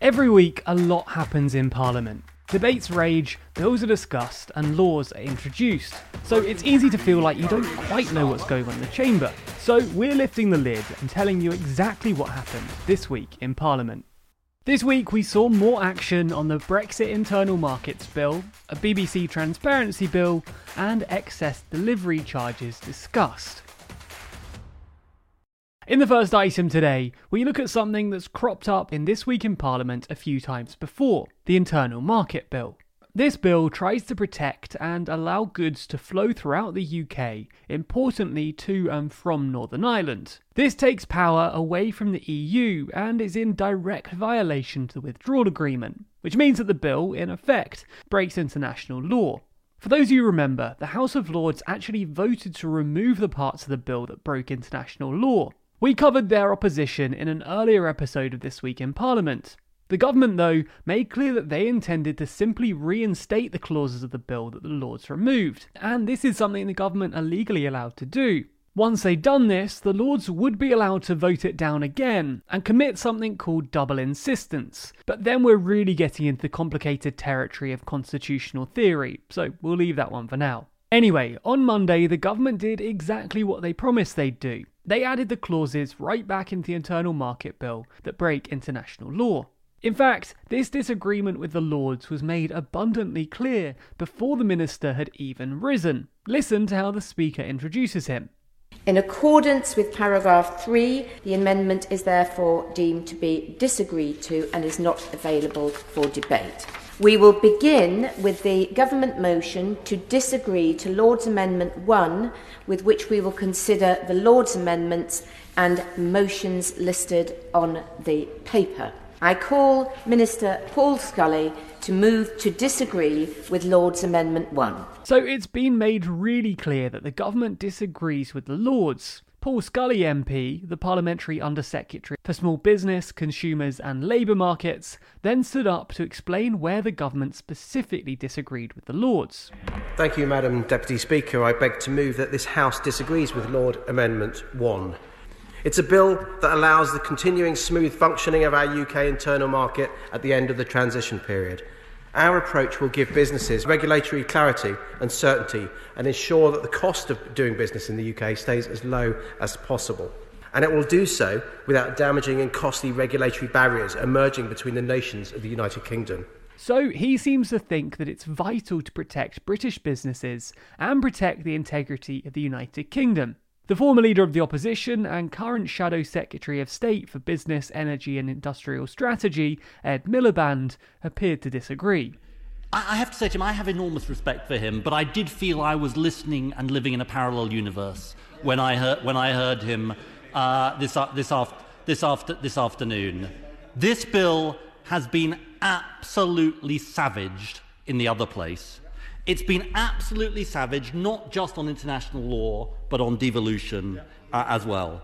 Every week, a lot happens in Parliament. Debates rage, bills are discussed, and laws are introduced. So it's easy to feel like you don't quite know what's going on in the chamber. So we're lifting the lid and telling you exactly what happened this week in Parliament. This week we saw more action on the Brexit Internal Markets Bill, a BBC Transparency Bill, and excess delivery charges discussed. In the first item today, we look at something that's cropped up in this week in Parliament a few times before the Internal Market Bill. This bill tries to protect and allow goods to flow throughout the UK, importantly to and from Northern Ireland. This takes power away from the EU and is in direct violation to the withdrawal agreement, which means that the bill, in effect, breaks international law. For those of you who remember, the House of Lords actually voted to remove the parts of the bill that broke international law, we covered their opposition in an earlier episode of This Week in Parliament. The government, though, made clear that they intended to simply reinstate the clauses of the bill that the Lords removed, and this is something the government are legally allowed to do. Once they'd done this, the Lords would be allowed to vote it down again and commit something called double insistence. But then we're really getting into the complicated territory of constitutional theory, so we'll leave that one for now. Anyway, on Monday, the government did exactly what they promised they'd do. They added the clauses right back into the Internal Market Bill that break international law. In fact, this disagreement with the Lords was made abundantly clear before the minister had even risen. Listen to how the Speaker introduces him. In accordance with paragraph 3, the amendment is therefore deemed to be disagreed to and is not available for debate. We will begin with the government motion to disagree to Lord's Amendment 1, with which we will consider the Lord's amendments and motions listed on the paper. I call Minister Paul Scully to move to disagree with Lord's Amendment 1. So it's been made really clear that the government disagrees with the Lords. Paul Scully MP, the Parliamentary Undersecretary for Small Business, Consumers and Labour Markets, then stood up to explain where the government specifically disagreed with the Lords. Thank you, Madam Deputy Speaker. I beg to move that this House disagrees with Lord Amendment 1. It's a bill that allows the continuing smooth functioning of our UK internal market at the end of the transition period. Our approach will give businesses regulatory clarity and certainty and ensure that the cost of doing business in the UK stays as low as possible. And it will do so without damaging and costly regulatory barriers emerging between the nations of the United Kingdom. So he seems to think that it's vital to protect British businesses and protect the integrity of the United Kingdom. The former leader of the opposition and current Shadow Secretary of State for Business, Energy and Industrial Strategy, Ed Miliband, appeared to disagree. I have to say to him, I have enormous respect for him, but I did feel I was listening and living in a parallel universe when I heard, when I heard him uh, this, uh, this, after, this, after, this afternoon. This bill has been absolutely savaged in the other place. It's been absolutely savage, not just on international law, but on devolution uh, as well.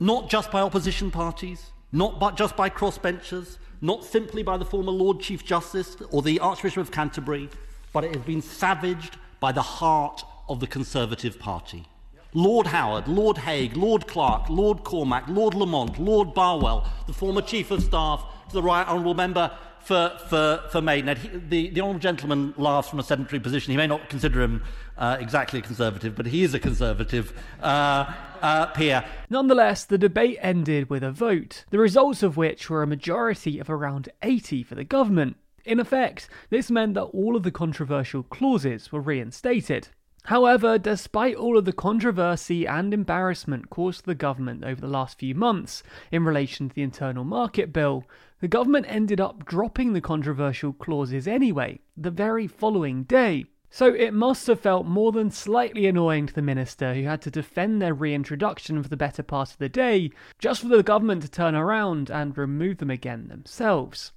Not just by opposition parties, not but just by crossbenchers, not simply by the former Lord Chief Justice or the Archbishop of Canterbury, but it has been savaged by the heart of the Conservative Party. Lord Howard, Lord Hague, Lord Clarke, Lord Cormack, Lord Lamont, Lord Barwell, the former Chief of Staff to the Right Honourable Member for, for, for Maidenhead. He, the, the honourable gentleman laughs from a sedentary position. He may not consider him uh, exactly a conservative, but he is a conservative uh, uh, peer. Nonetheless, the debate ended with a vote, the results of which were a majority of around 80 for the government. In effect, this meant that all of the controversial clauses were reinstated. However, despite all of the controversy and embarrassment caused to the government over the last few months in relation to the Internal Market Bill, the government ended up dropping the controversial clauses anyway, the very following day. So it must have felt more than slightly annoying to the minister who had to defend their reintroduction for the better part of the day, just for the government to turn around and remove them again themselves.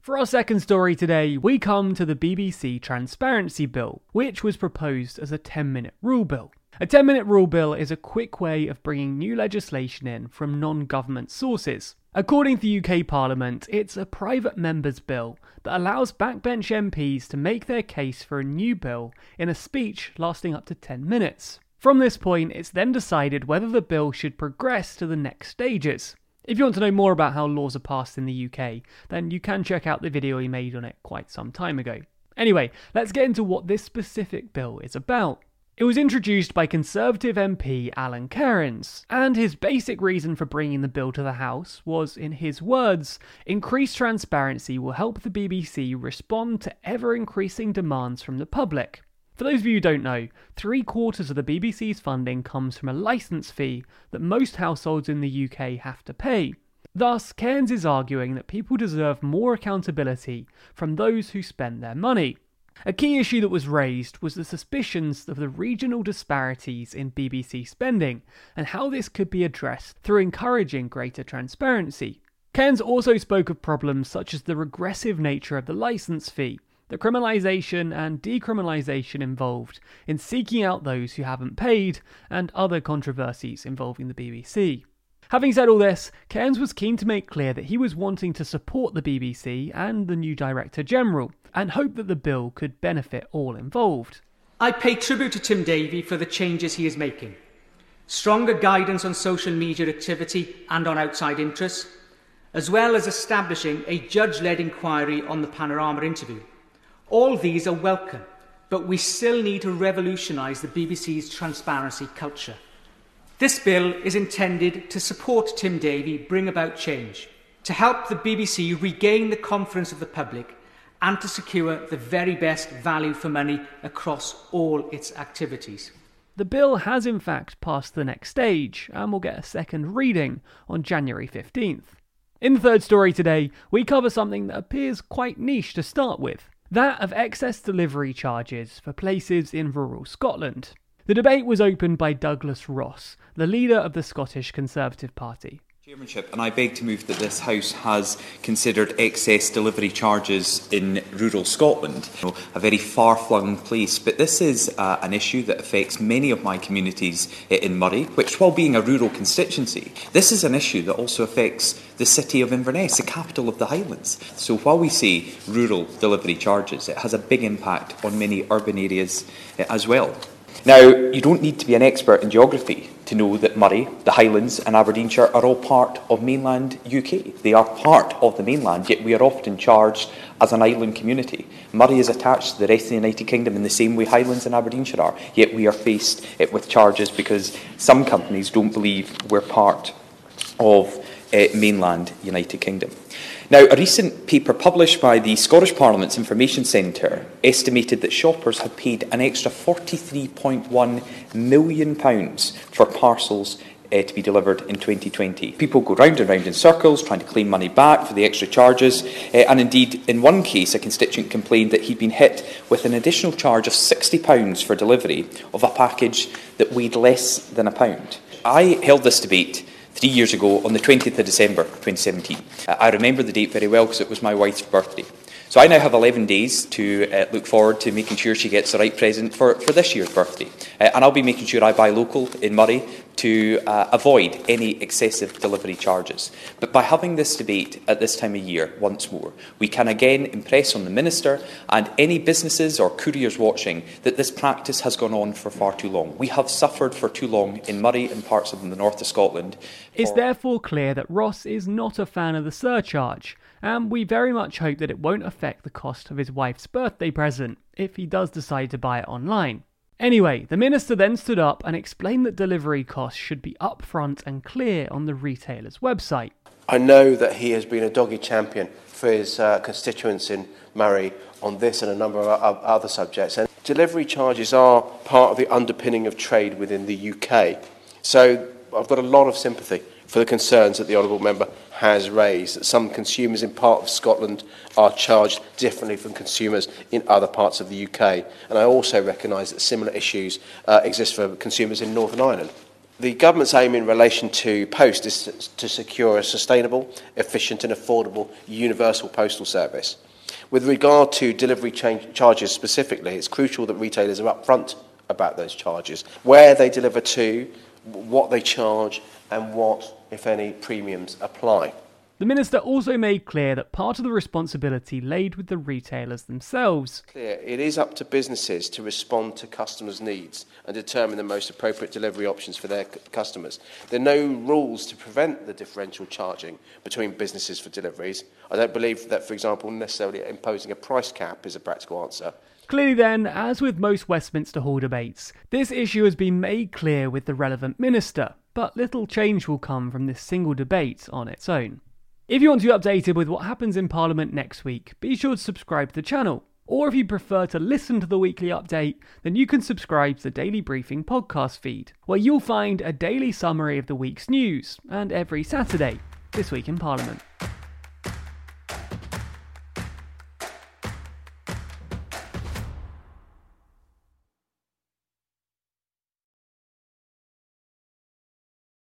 For our second story today, we come to the BBC Transparency Bill, which was proposed as a 10 minute rule bill. A 10 minute rule bill is a quick way of bringing new legislation in from non government sources. According to the UK Parliament, it's a private member's bill that allows backbench MPs to make their case for a new bill in a speech lasting up to 10 minutes. From this point, it's then decided whether the bill should progress to the next stages. If you want to know more about how laws are passed in the UK, then you can check out the video he made on it quite some time ago. Anyway, let's get into what this specific bill is about. It was introduced by Conservative MP Alun Cairns, and his basic reason for bringing the bill to the House was, in his words, increased transparency will help the BBC respond to ever increasing demands from the public. For those of you who don't know, three quarters of the BBC's funding comes from a licence fee that most households in the UK have to pay. Thus, Cairns is arguing that people deserve more accountability from those who spend their money. A key issue that was raised was the suspicions of the regional disparities in BBC spending and how this could be addressed through encouraging greater transparency. Cairns also spoke of problems such as the regressive nature of the licence fee, the criminalisation and decriminalisation involved in seeking out those who haven't paid, and other controversies involving the BBC. Having said all this, Cairns was keen to make clear that he was wanting to support the BBC and the new Director General, and hoped that the bill could benefit all involved. I pay tribute to Tim Davie for the changes he is making. Stronger guidance on social media activity and on outside interests, as well as establishing a judge led inquiry on the Panorama interview. All these are welcome, but we still need to revolutionise the BBC's transparency culture. This bill is intended to support Tim Davie bring about change, to help the BBC regain the confidence of the public, and to secure the very best value for money across all its activities. The bill has in fact passed the next stage and will get a second reading on January 15th. In the third story today, we cover something that appears quite niche to start with that of excess delivery charges for places in rural Scotland. The debate was opened by Douglas Ross, the leader of the Scottish Conservative Party. Chairmanship, and I beg to move that this House has considered excess delivery charges in rural Scotland, a very far flung place. But this is uh, an issue that affects many of my communities in Moray, which, while being a rural constituency, this is an issue that also affects the city of Inverness, the capital of the Highlands. So while we see rural delivery charges, it has a big impact on many urban areas uh, as well. Now, you don't need to be an expert in geography to know that Moray, the Highlands, and Aberdeenshire are all part of mainland UK. They are part of the mainland, yet we are often charged as an island community. Moray is attached to the rest of the United Kingdom in the same way Highlands and Aberdeenshire are, yet we are faced with charges because some companies don't believe we're part of uh, mainland United Kingdom. Now, a recent paper published by the Scottish Parliament's Information Centre estimated that shoppers had paid an extra £43.1 million for parcels uh, to be delivered in 2020. People go round and round in circles trying to claim money back for the extra charges, uh, and indeed, in one case, a constituent complained that he'd been hit with an additional charge of £60 for delivery of a package that weighed less than a pound. I held this debate three years ago on the 20th of December 2017. Uh, I remember the date very well because it was my wife's birthday. So I now have 11 days to uh, look forward to making sure she gets the right present for, for this year's birthday. Uh, and I'll be making sure I buy local in Moray to uh, avoid any excessive delivery charges. But by having this debate at this time of year once more, we can again impress on the Minister and any businesses or couriers watching that this practice has gone on for far too long. We have suffered for too long in Moray and parts of the north of Scotland. It's therefore clear that Ross is not a fan of the surcharge and we very much hope that it won't affect the cost of his wife's birthday present if he does decide to buy it online. Anyway, the minister then stood up and explained that delivery costs should be upfront and clear on the retailer's website. I know that he has been a doggy champion for his uh, constituents in Moray on this and a number of other subjects. And delivery charges are part of the underpinning of trade within the UK. So I've got a lot of sympathy for the concerns that the Honourable Member has raised, that some consumers in part of Scotland are charged differently from consumers in other parts of the UK. And I also recognise that similar issues uh, exist for consumers in Northern Ireland. The government's aim in relation to post is to secure a sustainable, efficient and affordable universal postal service. With regard to delivery charges specifically, it's crucial that retailers are upfront about those charges, where they deliver to, what they charge and what if any, premiums apply. The minister also made clear that part of the responsibility laid with the retailers themselves. Clear. It is up to businesses to respond to customers' needs and determine the most appropriate delivery options for their customers. There are no rules to prevent the differential charging between businesses for deliveries. I don't believe that, for example, necessarily imposing a price cap is a practical answer. Clearly, then, as with most Westminster Hall debates, this issue has been made clear with the relevant minister, but little change will come from this single debate on its own. If you want to be updated with what happens in Parliament next week, be sure to subscribe to the channel. Or if you prefer to listen to the weekly update, then you can subscribe to the Daily Briefing podcast feed, where you'll find a daily summary of the week's news, and every Saturday, This Week in Parliament.